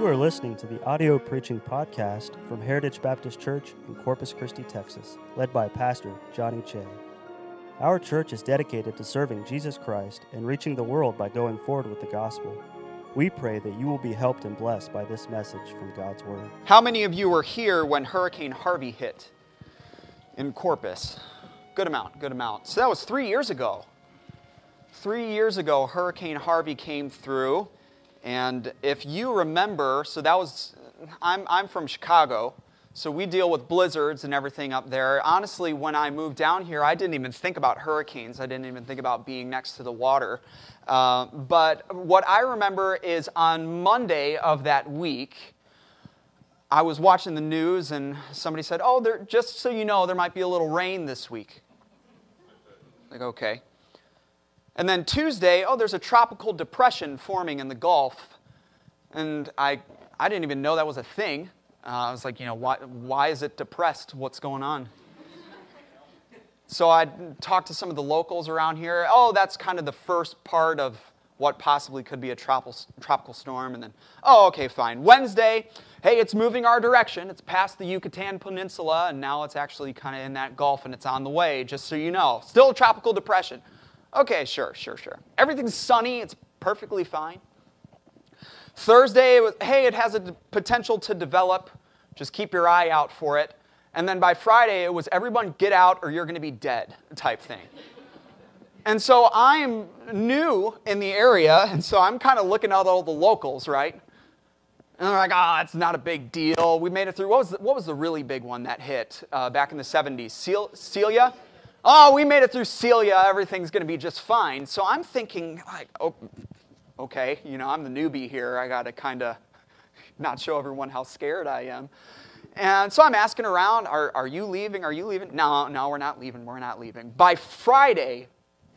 You are listening to the audio preaching podcast from Heritage Baptist Church in Corpus Christi, Texas, led by Pastor Johnny Che. Our church is dedicated to serving Jesus Christ and reaching the world by going forward with the gospel. We pray that you will be helped and blessed by this message from God's Word. How many of you were here when Hurricane Harvey hit in Corpus? Good amount, good amount. So that was three years ago. Three years ago, Hurricane Harvey came through and if you remember, so that was, I'm, I'm from Chicago, so we deal with blizzards and everything up there. Honestly, when I moved down here, I didn't even think about hurricanes. I didn't even think about being next to the water. Uh, but what I remember is on Monday of that week, I was watching the news and somebody said, Oh, there, just so you know, there might be a little rain this week. Like, okay. And then Tuesday, oh, there's a tropical depression forming in the Gulf. And I, I didn't even know that was a thing. Uh, I was like, you know, why, why is it depressed? What's going on? so I talked to some of the locals around here. Oh, that's kind of the first part of what possibly could be a tropical, tropical storm. And then, oh, okay, fine. Wednesday, hey, it's moving our direction. It's past the Yucatan Peninsula, and now it's actually kind of in that Gulf and it's on the way, just so you know. Still a tropical depression. Okay, sure, sure, sure. Everything's sunny, it's perfectly fine. Thursday, it was, hey, it has a potential to develop. Just keep your eye out for it. And then by Friday, it was everyone get out or you're going to be dead type thing. And so I'm new in the area, and so I'm kind of looking at all the locals, right? And they're like, ah, oh, it's not a big deal. We made it through. What was the, what was the really big one that hit uh, back in the 70s? Celia? Oh, we made it through Celia, everything's going to be just fine. So I'm thinking, like, oh, okay, you know, I'm the newbie here. I got to kind of not show everyone how scared I am. And so I'm asking around, are, are you leaving? Are you leaving? No, no, we're not leaving. We're not leaving. By Friday,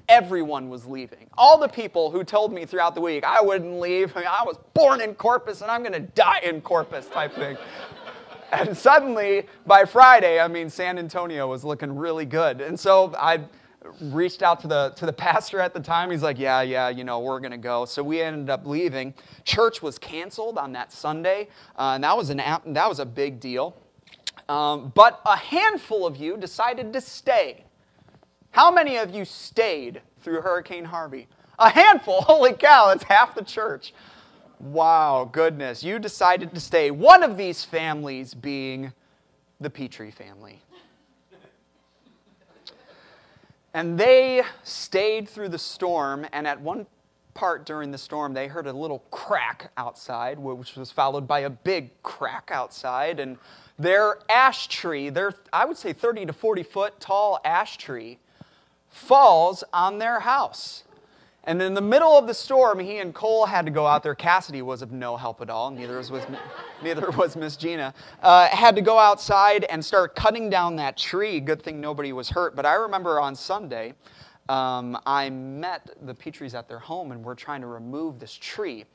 everyone was leaving. All the people who told me throughout the week I wouldn't leave, I was born in Corpus and I'm going to die in Corpus type thing. And suddenly, by Friday, I mean, San Antonio was looking really good. And so I reached out to the, to the pastor at the time. He's like, Yeah, yeah, you know, we're to go. So we ended up leaving. Church was canceled on that Sunday, uh, and that was, an, that was a big deal. Um, but a handful of you decided to stay. How many of you stayed through Hurricane Harvey? A handful. Holy cow, that's half the church. Wow, goodness. You decided to stay. One of these families being the Petrie family. And they stayed through the storm, and at one part during the storm, they heard a little crack outside, which was followed by a big crack outside. And their ash tree, their, I would say 30 to 40 foot tall ash tree, falls on their house. And in the middle of the storm, he and Cole had to go out there. Cassidy was of no help at all. Neither was, neither was Miss Gina. Uh, had to go outside and start cutting down that tree. Good thing nobody was hurt. But I remember on Sunday, um, I met the Petries at their home, and we're trying to remove this tree.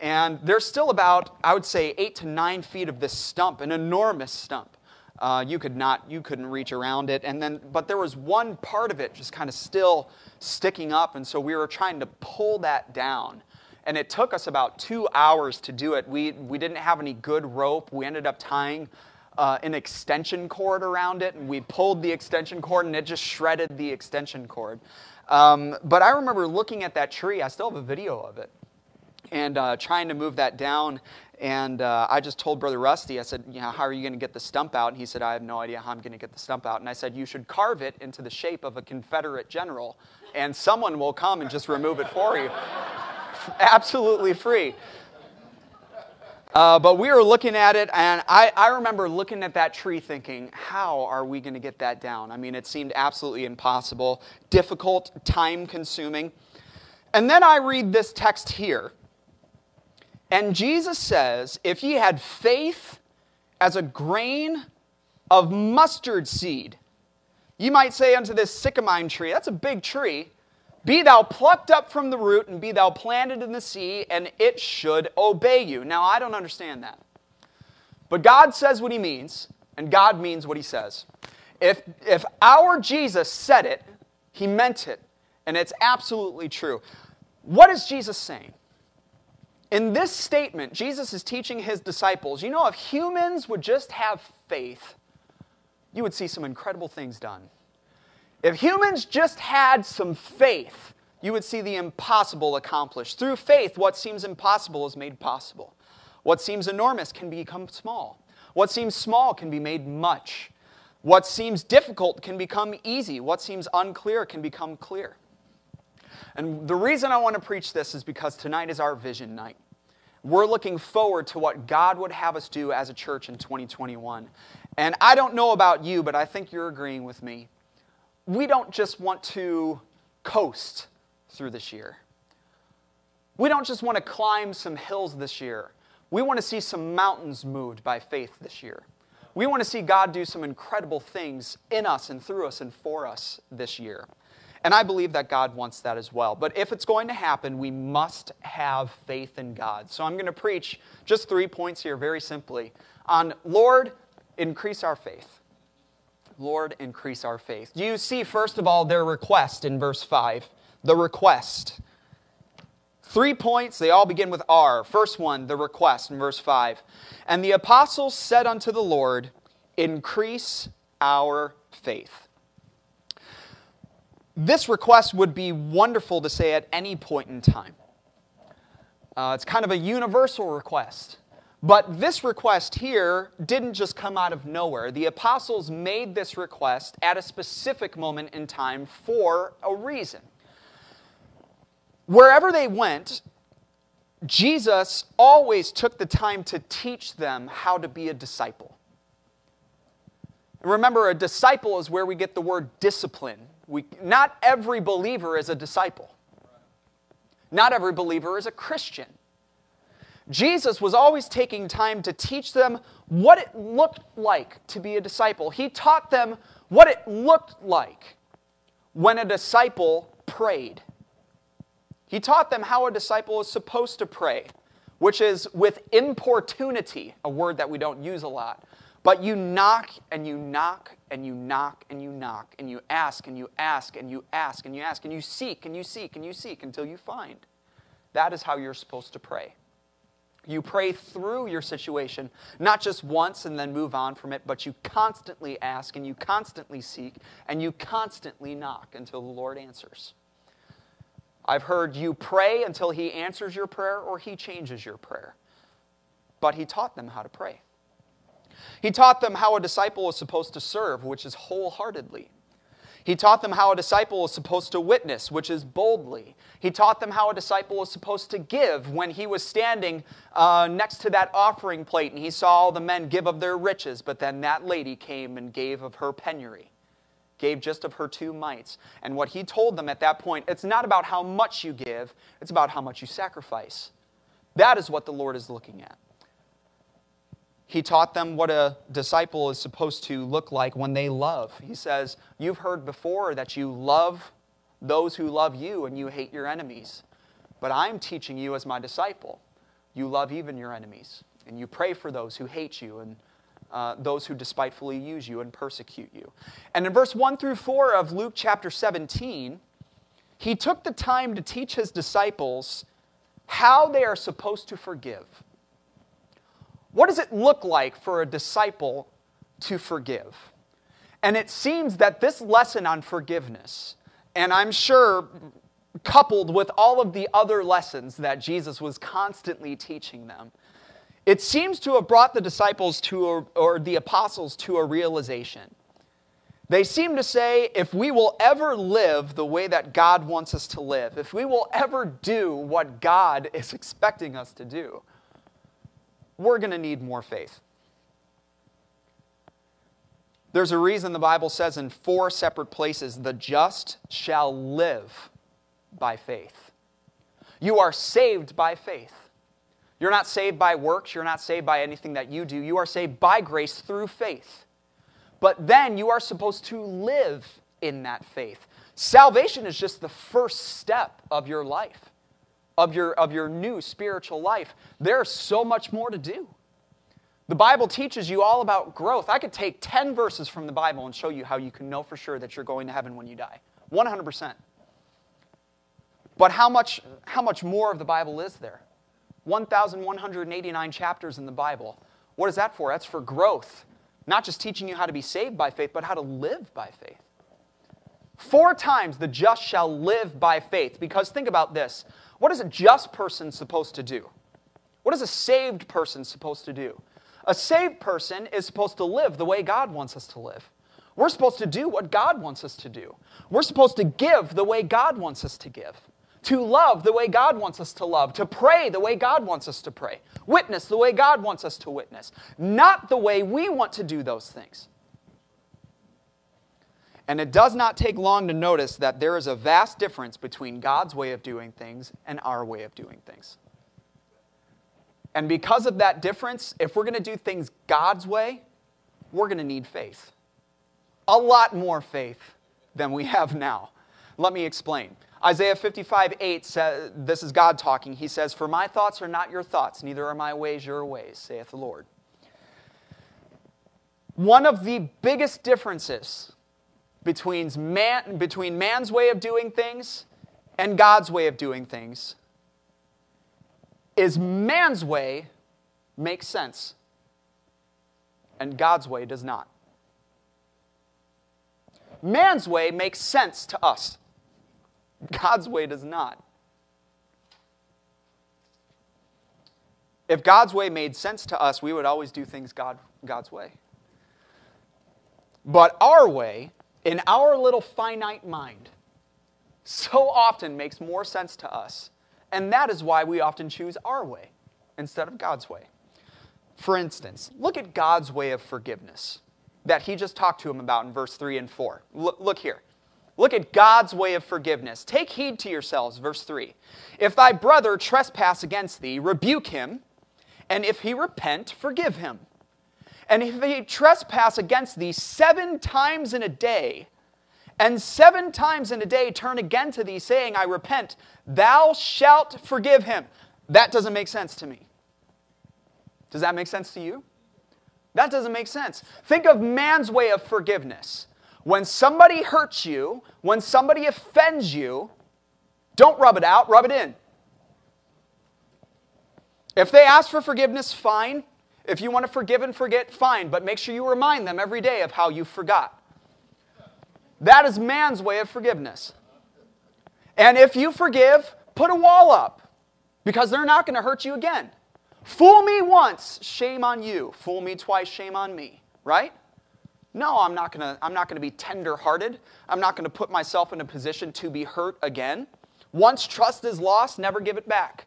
And there's still about, I would say, eight to nine feet of this stump, an enormous stump. Uh, you could not, you couldn't reach around it. And then, but there was one part of it just kind of still sticking up, and so we were trying to pull that down. And it took us about two hours to do it. We, we didn't have any good rope. We ended up tying uh, an extension cord around it, and we pulled the extension cord, and it just shredded the extension cord. Um, but I remember looking at that tree, I still have a video of it, and uh, trying to move that down. And uh, I just told Brother Rusty, I said, you know, how are you going to get the stump out? And he said, I have no idea how I'm going to get the stump out. And I said, you should carve it into the shape of a Confederate general and someone will come and just remove it for you. Absolutely free. Uh, but we were looking at it, and I, I remember looking at that tree thinking, how are we going to get that down? I mean, it seemed absolutely impossible, difficult, time consuming. And then I read this text here. And Jesus says, If ye had faith as a grain of mustard seed, you might say unto this sycamine tree, that's a big tree, be thou plucked up from the root and be thou planted in the sea, and it should obey you. Now, I don't understand that. But God says what he means, and God means what he says. If, if our Jesus said it, he meant it, and it's absolutely true. What is Jesus saying? In this statement, Jesus is teaching his disciples you know, if humans would just have faith, you would see some incredible things done. If humans just had some faith, you would see the impossible accomplished. Through faith, what seems impossible is made possible. What seems enormous can become small. What seems small can be made much. What seems difficult can become easy. What seems unclear can become clear. And the reason I want to preach this is because tonight is our vision night. We're looking forward to what God would have us do as a church in 2021. And I don't know about you, but I think you're agreeing with me. We don't just want to coast through this year. We don't just want to climb some hills this year. We want to see some mountains moved by faith this year. We want to see God do some incredible things in us and through us and for us this year. And I believe that God wants that as well. But if it's going to happen, we must have faith in God. So I'm going to preach just three points here, very simply, on Lord, increase our faith. Lord, increase our faith. Do you see, first of all, their request in verse 5 the request. Three points, they all begin with R. First one, the request in verse 5. And the apostles said unto the Lord, Increase our faith. This request would be wonderful to say at any point in time. Uh, it's kind of a universal request. But this request here didn't just come out of nowhere. The apostles made this request at a specific moment in time for a reason. Wherever they went, Jesus always took the time to teach them how to be a disciple. And remember, a disciple is where we get the word discipline. We, not every believer is a disciple, not every believer is a Christian. Jesus was always taking time to teach them what it looked like to be a disciple. He taught them what it looked like when a disciple prayed. He taught them how a disciple is supposed to pray, which is with importunity, a word that we don't use a lot. But you knock and you knock and you knock and you knock and you ask and you ask and you ask and you ask and you seek and you seek and you seek until you find. That is how you're supposed to pray. You pray through your situation, not just once and then move on from it, but you constantly ask and you constantly seek and you constantly knock until the Lord answers. I've heard you pray until He answers your prayer or He changes your prayer. But He taught them how to pray. He taught them how a disciple is supposed to serve, which is wholeheartedly. He taught them how a disciple is supposed to witness, which is boldly. He taught them how a disciple is supposed to give when he was standing uh, next to that offering plate and he saw all the men give of their riches, but then that lady came and gave of her penury gave just of her two mites. And what he told them at that point, it's not about how much you give, it's about how much you sacrifice. That is what the Lord is looking at. He taught them what a disciple is supposed to look like when they love. He says, You've heard before that you love those who love you and you hate your enemies. But I'm teaching you as my disciple. You love even your enemies, and you pray for those who hate you and uh, those who despitefully use you and persecute you. And in verse 1 through 4 of Luke chapter 17, he took the time to teach his disciples how they are supposed to forgive. What does it look like for a disciple to forgive? And it seems that this lesson on forgiveness, and I'm sure coupled with all of the other lessons that Jesus was constantly teaching them, it seems to have brought the disciples to, a, or the apostles to a realization. They seem to say, if we will ever live the way that God wants us to live, if we will ever do what God is expecting us to do, we're going to need more faith. There's a reason the Bible says in four separate places, the just shall live by faith. You are saved by faith. You're not saved by works. You're not saved by anything that you do. You are saved by grace through faith. But then you are supposed to live in that faith. Salvation is just the first step of your life, of your, of your new spiritual life. There's so much more to do. The Bible teaches you all about growth. I could take 10 verses from the Bible and show you how you can know for sure that you're going to heaven when you die. 100%. But how much, how much more of the Bible is there? 1,189 chapters in the Bible. What is that for? That's for growth. Not just teaching you how to be saved by faith, but how to live by faith. Four times the just shall live by faith. Because think about this what is a just person supposed to do? What is a saved person supposed to do? A saved person is supposed to live the way God wants us to live. We're supposed to do what God wants us to do. We're supposed to give the way God wants us to give, to love the way God wants us to love, to pray the way God wants us to pray, witness the way God wants us to witness, not the way we want to do those things. And it does not take long to notice that there is a vast difference between God's way of doing things and our way of doing things. And because of that difference, if we're going to do things God's way, we're going to need faith. A lot more faith than we have now. Let me explain. Isaiah 55, 8 says, this is God talking. He says, For my thoughts are not your thoughts, neither are my ways your ways, saith the Lord. One of the biggest differences between, man, between man's way of doing things and God's way of doing things is man's way makes sense and God's way does not. Man's way makes sense to us, God's way does not. If God's way made sense to us, we would always do things God, God's way. But our way, in our little finite mind, so often makes more sense to us. And that is why we often choose our way instead of God's way. For instance, look at God's way of forgiveness that he just talked to him about in verse 3 and 4. Look, look here. Look at God's way of forgiveness. Take heed to yourselves, verse 3. If thy brother trespass against thee, rebuke him, and if he repent, forgive him. And if he trespass against thee seven times in a day, and seven times in a day turn again to thee, saying, I repent, thou shalt forgive him. That doesn't make sense to me. Does that make sense to you? That doesn't make sense. Think of man's way of forgiveness. When somebody hurts you, when somebody offends you, don't rub it out, rub it in. If they ask for forgiveness, fine. If you want to forgive and forget, fine. But make sure you remind them every day of how you forgot. That is man's way of forgiveness. And if you forgive, put a wall up because they're not going to hurt you again. Fool me once, shame on you. Fool me twice, shame on me. Right? No, I'm not gonna, I'm not gonna be tender-hearted. I'm not gonna put myself in a position to be hurt again. Once trust is lost, never give it back.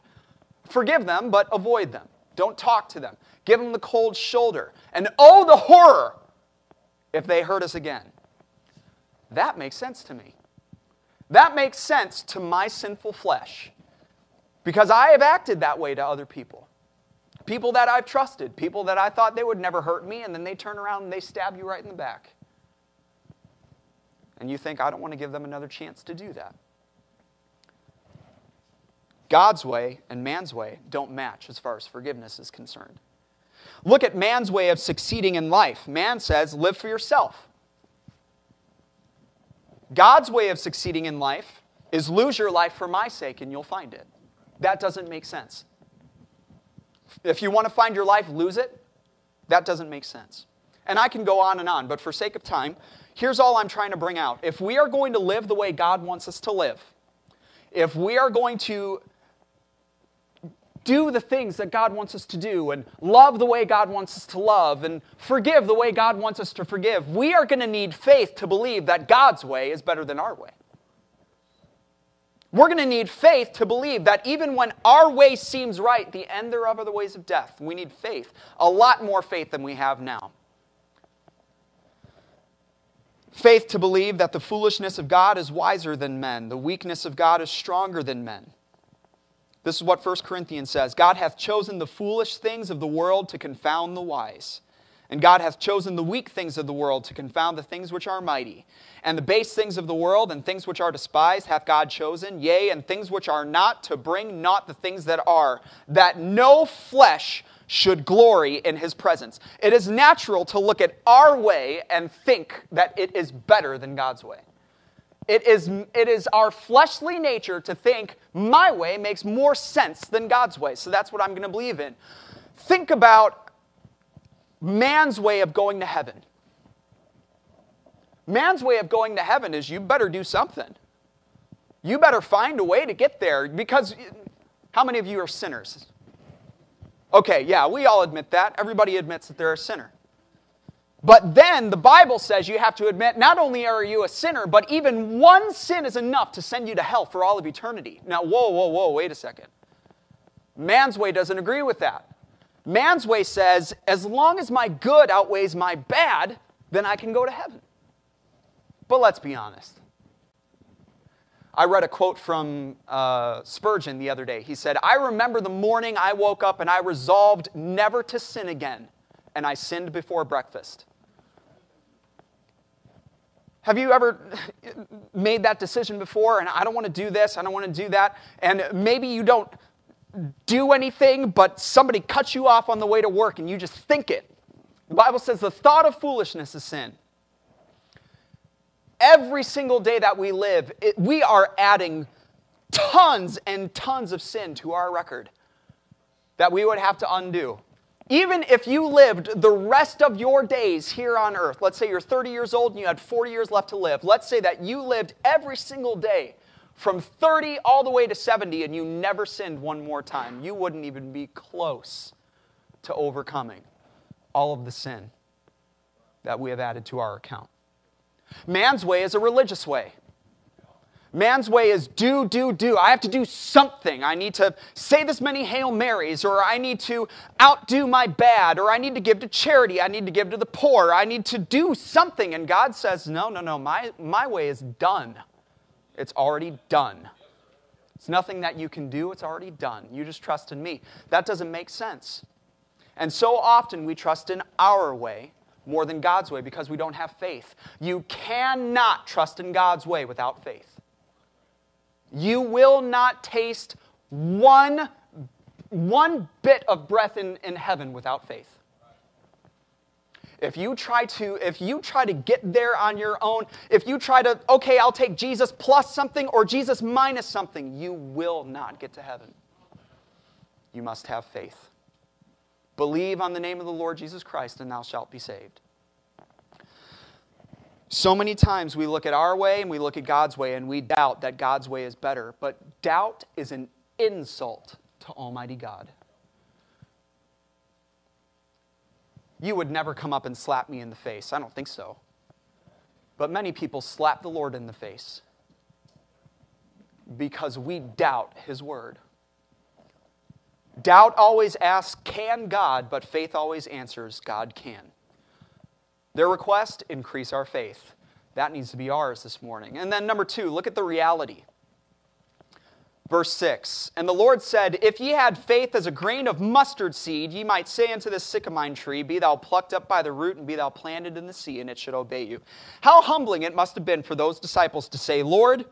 Forgive them, but avoid them. Don't talk to them. Give them the cold shoulder. And oh, the horror if they hurt us again. That makes sense to me. That makes sense to my sinful flesh because I have acted that way to other people. People that I've trusted, people that I thought they would never hurt me, and then they turn around and they stab you right in the back. And you think, I don't want to give them another chance to do that. God's way and man's way don't match as far as forgiveness is concerned. Look at man's way of succeeding in life. Man says, live for yourself. God's way of succeeding in life is lose your life for my sake and you'll find it. That doesn't make sense. If you want to find your life, lose it. That doesn't make sense. And I can go on and on, but for sake of time, here's all I'm trying to bring out. If we are going to live the way God wants us to live, if we are going to do the things that God wants us to do and love the way God wants us to love and forgive the way God wants us to forgive, we are going to need faith to believe that God's way is better than our way. We're going to need faith to believe that even when our way seems right, the end thereof are the ways of death. We need faith, a lot more faith than we have now. Faith to believe that the foolishness of God is wiser than men, the weakness of God is stronger than men. This is what 1 Corinthians says God hath chosen the foolish things of the world to confound the wise. And God hath chosen the weak things of the world to confound the things which are mighty. And the base things of the world and things which are despised hath God chosen, yea, and things which are not, to bring not the things that are, that no flesh should glory in his presence. It is natural to look at our way and think that it is better than God's way. It is, it is our fleshly nature to think my way makes more sense than God's way. So that's what I'm going to believe in. Think about man's way of going to heaven. Man's way of going to heaven is you better do something. You better find a way to get there because how many of you are sinners? Okay, yeah, we all admit that. Everybody admits that they're a sinner. But then the Bible says you have to admit not only are you a sinner, but even one sin is enough to send you to hell for all of eternity. Now, whoa, whoa, whoa, wait a second. Man's way doesn't agree with that. Man's way says, as long as my good outweighs my bad, then I can go to heaven. But let's be honest. I read a quote from uh, Spurgeon the other day. He said, I remember the morning I woke up and I resolved never to sin again, and I sinned before breakfast. Have you ever made that decision before? And I don't want to do this, I don't want to do that. And maybe you don't do anything, but somebody cuts you off on the way to work and you just think it. The Bible says the thought of foolishness is sin. Every single day that we live, it, we are adding tons and tons of sin to our record that we would have to undo. Even if you lived the rest of your days here on earth, let's say you're 30 years old and you had 40 years left to live, let's say that you lived every single day from 30 all the way to 70 and you never sinned one more time, you wouldn't even be close to overcoming all of the sin that we have added to our account. Man's way is a religious way. Man's way is do, do, do. I have to do something. I need to say this many Hail Marys, or I need to outdo my bad, or I need to give to charity. I need to give to the poor. I need to do something. And God says, no, no, no, my, my way is done. It's already done. It's nothing that you can do, it's already done. You just trust in me. That doesn't make sense. And so often we trust in our way more than God's way because we don't have faith. You cannot trust in God's way without faith. You will not taste one, one bit of breath in, in heaven without faith. If you try to if you try to get there on your own, if you try to okay, I'll take Jesus plus something or Jesus minus something, you will not get to heaven. You must have faith. Believe on the name of the Lord Jesus Christ, and thou shalt be saved. So many times we look at our way and we look at God's way and we doubt that God's way is better. But doubt is an insult to Almighty God. You would never come up and slap me in the face. I don't think so. But many people slap the Lord in the face because we doubt His word. Doubt always asks, Can God? But faith always answers, God can. Their request, increase our faith. That needs to be ours this morning. And then, number two, look at the reality. Verse 6 And the Lord said, If ye had faith as a grain of mustard seed, ye might say unto this sycamine tree, Be thou plucked up by the root, and be thou planted in the sea, and it should obey you. How humbling it must have been for those disciples to say, Lord,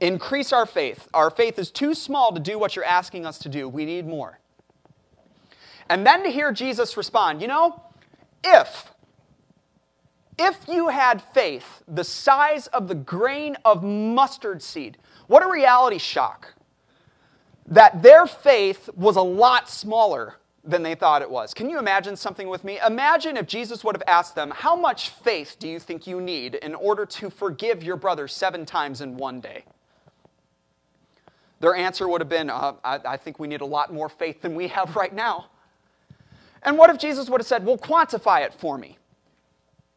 Increase our faith. Our faith is too small to do what you're asking us to do. We need more. And then to hear Jesus respond, you know, if if you had faith the size of the grain of mustard seed, what a reality shock. That their faith was a lot smaller than they thought it was. Can you imagine something with me? Imagine if Jesus would have asked them, How much faith do you think you need in order to forgive your brother seven times in one day? Their answer would have been, uh, I, I think we need a lot more faith than we have right now. And what if Jesus would have said, Well, quantify it for me?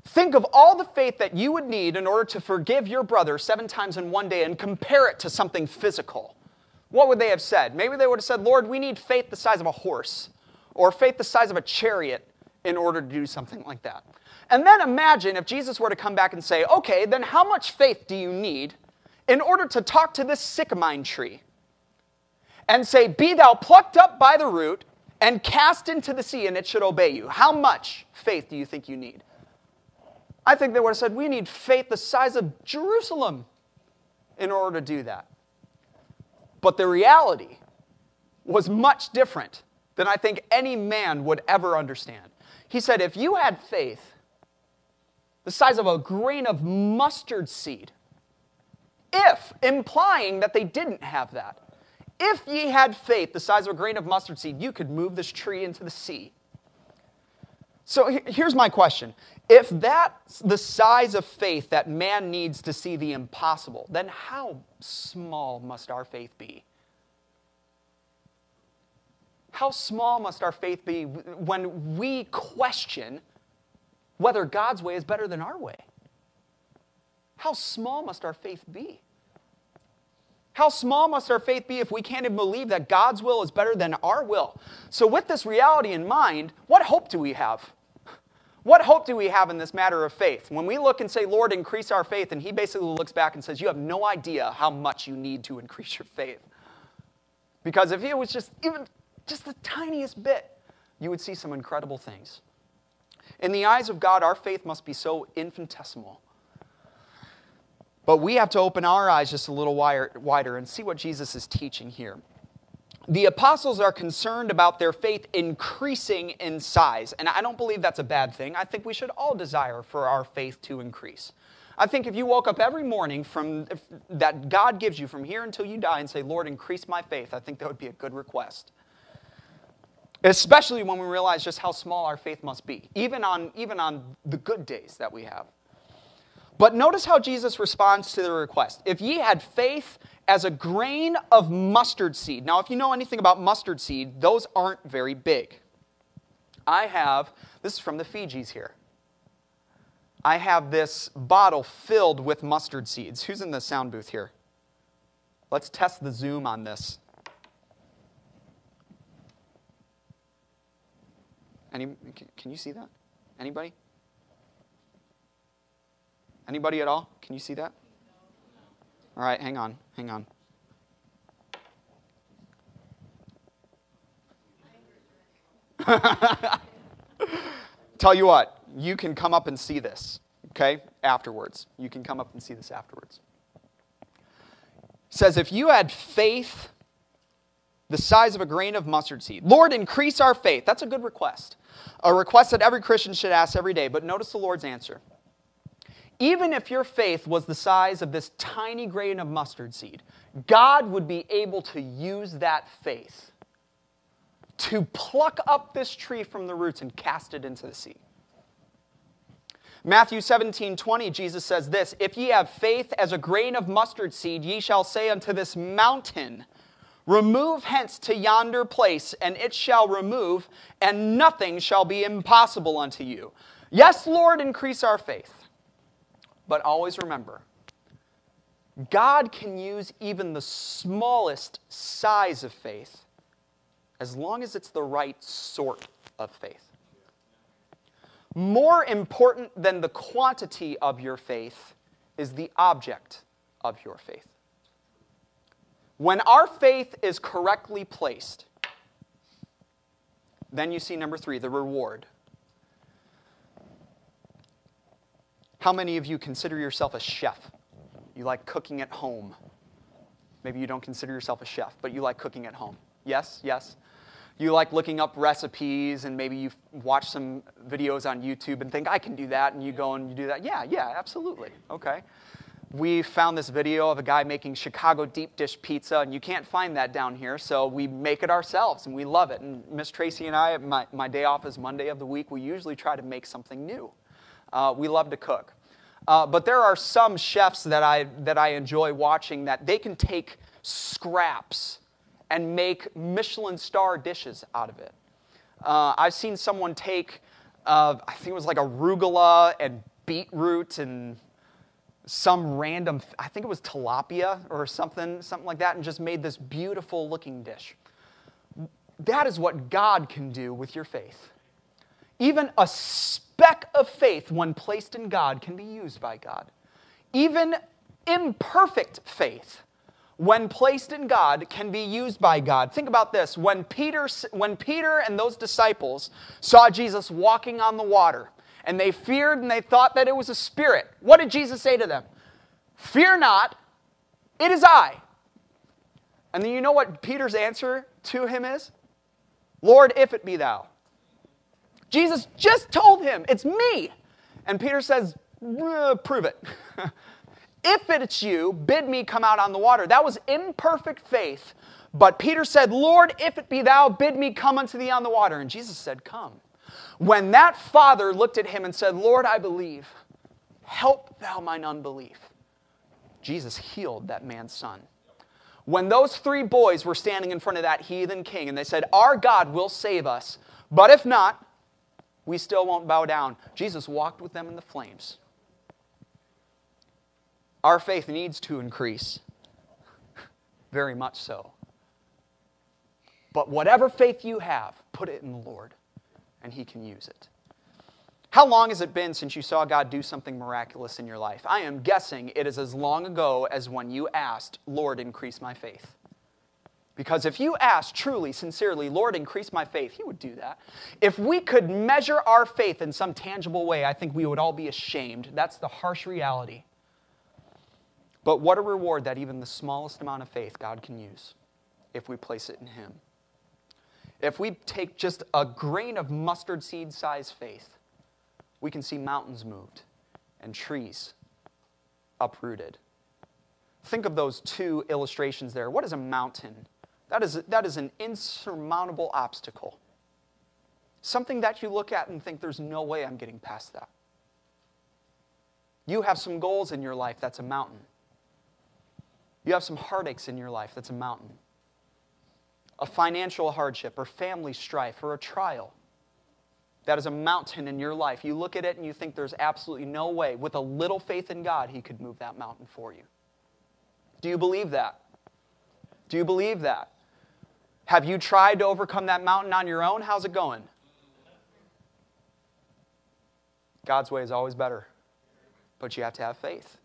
Think of all the faith that you would need in order to forgive your brother seven times in one day and compare it to something physical. What would they have said? Maybe they would have said, Lord, we need faith the size of a horse or faith the size of a chariot in order to do something like that. And then imagine if Jesus were to come back and say, okay, then how much faith do you need in order to talk to this sycamine tree and say, Be thou plucked up by the root and cast into the sea, and it should obey you? How much faith do you think you need? I think they would have said, We need faith the size of Jerusalem in order to do that. But the reality was much different than I think any man would ever understand. He said, If you had faith the size of a grain of mustard seed, If, implying that they didn't have that. If ye had faith the size of a grain of mustard seed, you could move this tree into the sea. So here's my question. If that's the size of faith that man needs to see the impossible, then how small must our faith be? How small must our faith be when we question whether God's way is better than our way? How small must our faith be? How small must our faith be if we can't even believe that God's will is better than our will? So, with this reality in mind, what hope do we have? What hope do we have in this matter of faith? When we look and say, Lord, increase our faith, and He basically looks back and says, You have no idea how much you need to increase your faith. Because if it was just even just the tiniest bit, you would see some incredible things. In the eyes of God, our faith must be so infinitesimal. But we have to open our eyes just a little wider and see what Jesus is teaching here. The apostles are concerned about their faith increasing in size, and I don't believe that's a bad thing. I think we should all desire for our faith to increase. I think if you woke up every morning from that God gives you from here until you die and say, "Lord, increase my faith," I think that would be a good request. Especially when we realize just how small our faith must be, even on even on the good days that we have. But notice how Jesus responds to the request. If ye had faith as a grain of mustard seed. Now, if you know anything about mustard seed, those aren't very big. I have, this is from the Fijis here. I have this bottle filled with mustard seeds. Who's in the sound booth here? Let's test the zoom on this. Any, can you see that? Anybody? Anybody at all? Can you see that? All right, hang on, hang on. Tell you what, you can come up and see this, okay, afterwards. You can come up and see this afterwards. It says, if you had faith the size of a grain of mustard seed, Lord, increase our faith. That's a good request. A request that every Christian should ask every day, but notice the Lord's answer even if your faith was the size of this tiny grain of mustard seed, God would be able to use that faith to pluck up this tree from the roots and cast it into the sea. Matthew 17, 20, Jesus says this If ye have faith as a grain of mustard seed, ye shall say unto this mountain, Remove hence to yonder place, and it shall remove, and nothing shall be impossible unto you. Yes, Lord, increase our faith. But always remember, God can use even the smallest size of faith as long as it's the right sort of faith. More important than the quantity of your faith is the object of your faith. When our faith is correctly placed, then you see number three, the reward. How many of you consider yourself a chef? You like cooking at home. Maybe you don't consider yourself a chef, but you like cooking at home. Yes, yes. You like looking up recipes and maybe you watch some videos on YouTube and think, I can do that, and you go and you do that. Yeah, yeah, absolutely. Okay. We found this video of a guy making Chicago deep dish pizza, and you can't find that down here, so we make it ourselves and we love it. And Miss Tracy and I, my, my day off is Monday of the week, we usually try to make something new. Uh, we love to cook. Uh, but there are some chefs that I, that I enjoy watching that they can take scraps and make Michelin star dishes out of it. Uh, I've seen someone take, uh, I think it was like arugula and beetroot and some random, I think it was tilapia or something, something like that, and just made this beautiful looking dish. That is what God can do with your faith. Even a speck of faith, when placed in God, can be used by God. Even imperfect faith, when placed in God, can be used by God. Think about this. When Peter, when Peter and those disciples saw Jesus walking on the water, and they feared and they thought that it was a spirit, what did Jesus say to them? Fear not, it is I. And then you know what Peter's answer to him is? Lord, if it be thou. Jesus just told him, It's me. And Peter says, Prove it. If it's you, bid me come out on the water. That was imperfect faith. But Peter said, Lord, if it be thou, bid me come unto thee on the water. And Jesus said, Come. When that father looked at him and said, Lord, I believe, help thou mine unbelief, Jesus healed that man's son. When those three boys were standing in front of that heathen king and they said, Our God will save us, but if not, we still won't bow down, Jesus walked with them in the flames. Our faith needs to increase, very much so. But whatever faith you have, put it in the Lord, and He can use it. How long has it been since you saw God do something miraculous in your life? I am guessing it is as long ago as when you asked, Lord, increase my faith. Because if you asked truly, sincerely, Lord, increase my faith, He would do that. If we could measure our faith in some tangible way, I think we would all be ashamed. That's the harsh reality. But what a reward that even the smallest amount of faith God can use if we place it in Him. If we take just a grain of mustard seed size faith, we can see mountains moved and trees uprooted. Think of those two illustrations there. What is a mountain? That is, that is an insurmountable obstacle. Something that you look at and think, there's no way I'm getting past that. You have some goals in your life, that's a mountain. You have some heartaches in your life, that's a mountain a financial hardship or family strife or a trial. That is a mountain in your life. You look at it and you think there's absolutely no way, with a little faith in God, He could move that mountain for you. Do you believe that? Do you believe that? Have you tried to overcome that mountain on your own? How's it going? God's way is always better, but you have to have faith.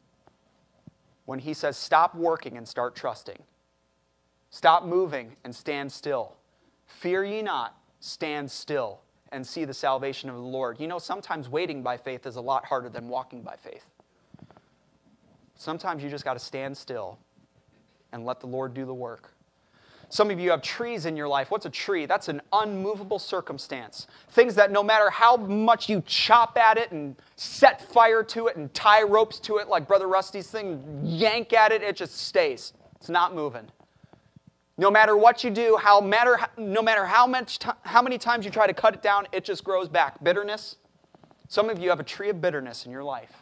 When He says, stop working and start trusting, Stop moving and stand still. Fear ye not, stand still and see the salvation of the Lord. You know, sometimes waiting by faith is a lot harder than walking by faith. Sometimes you just got to stand still and let the Lord do the work. Some of you have trees in your life. What's a tree? That's an unmovable circumstance. Things that no matter how much you chop at it and set fire to it and tie ropes to it, like Brother Rusty's thing, yank at it, it just stays. It's not moving. No matter what you do, how matter, no matter how, much how many times you try to cut it down, it just grows back. Bitterness. Some of you have a tree of bitterness in your life.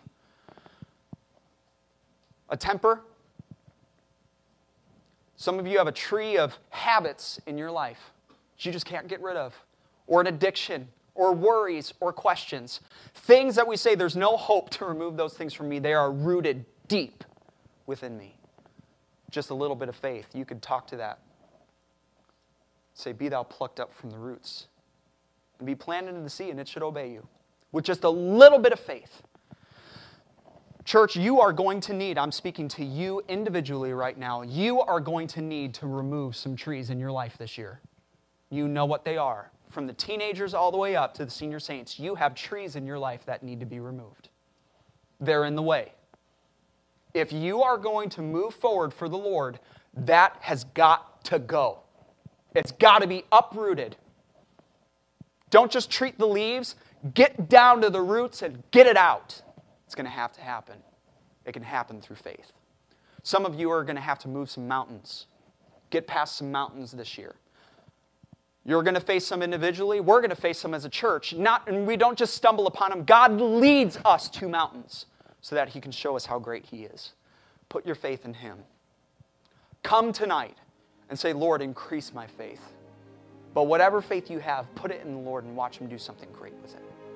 A temper. Some of you have a tree of habits in your life that you just can't get rid of, or an addiction, or worries, or questions. Things that we say there's no hope to remove those things from me, they are rooted deep within me just a little bit of faith, you could talk to that. Say, Be thou plucked up from the roots, and be planted in the sea, and it should obey you. With just a little bit of faith. Church, you are going to need, I'm speaking to you individually right now, you are going to need to remove some trees in your life this year. You know what they are. From the teenagers all the way up to the senior saints, you have trees in your life that need to be removed. They're in the way if you are going to move forward for the Lord, that has got to go. It's got to be uprooted. Don't just treat the leaves, get down to the roots and get it out. It's going to have to happen. It can happen through faith. Some of you are going to have to move some mountains, get past some mountains this year. You're going to face some individually. We're going to face some as a church. Not, and we don't just stumble upon them. God leads us to mountains so that He can show us how great He is. Put your faith in Him. Come tonight and say, Lord, increase my faith. But whatever faith you have, put it in the Lord and watch Him do something great with it.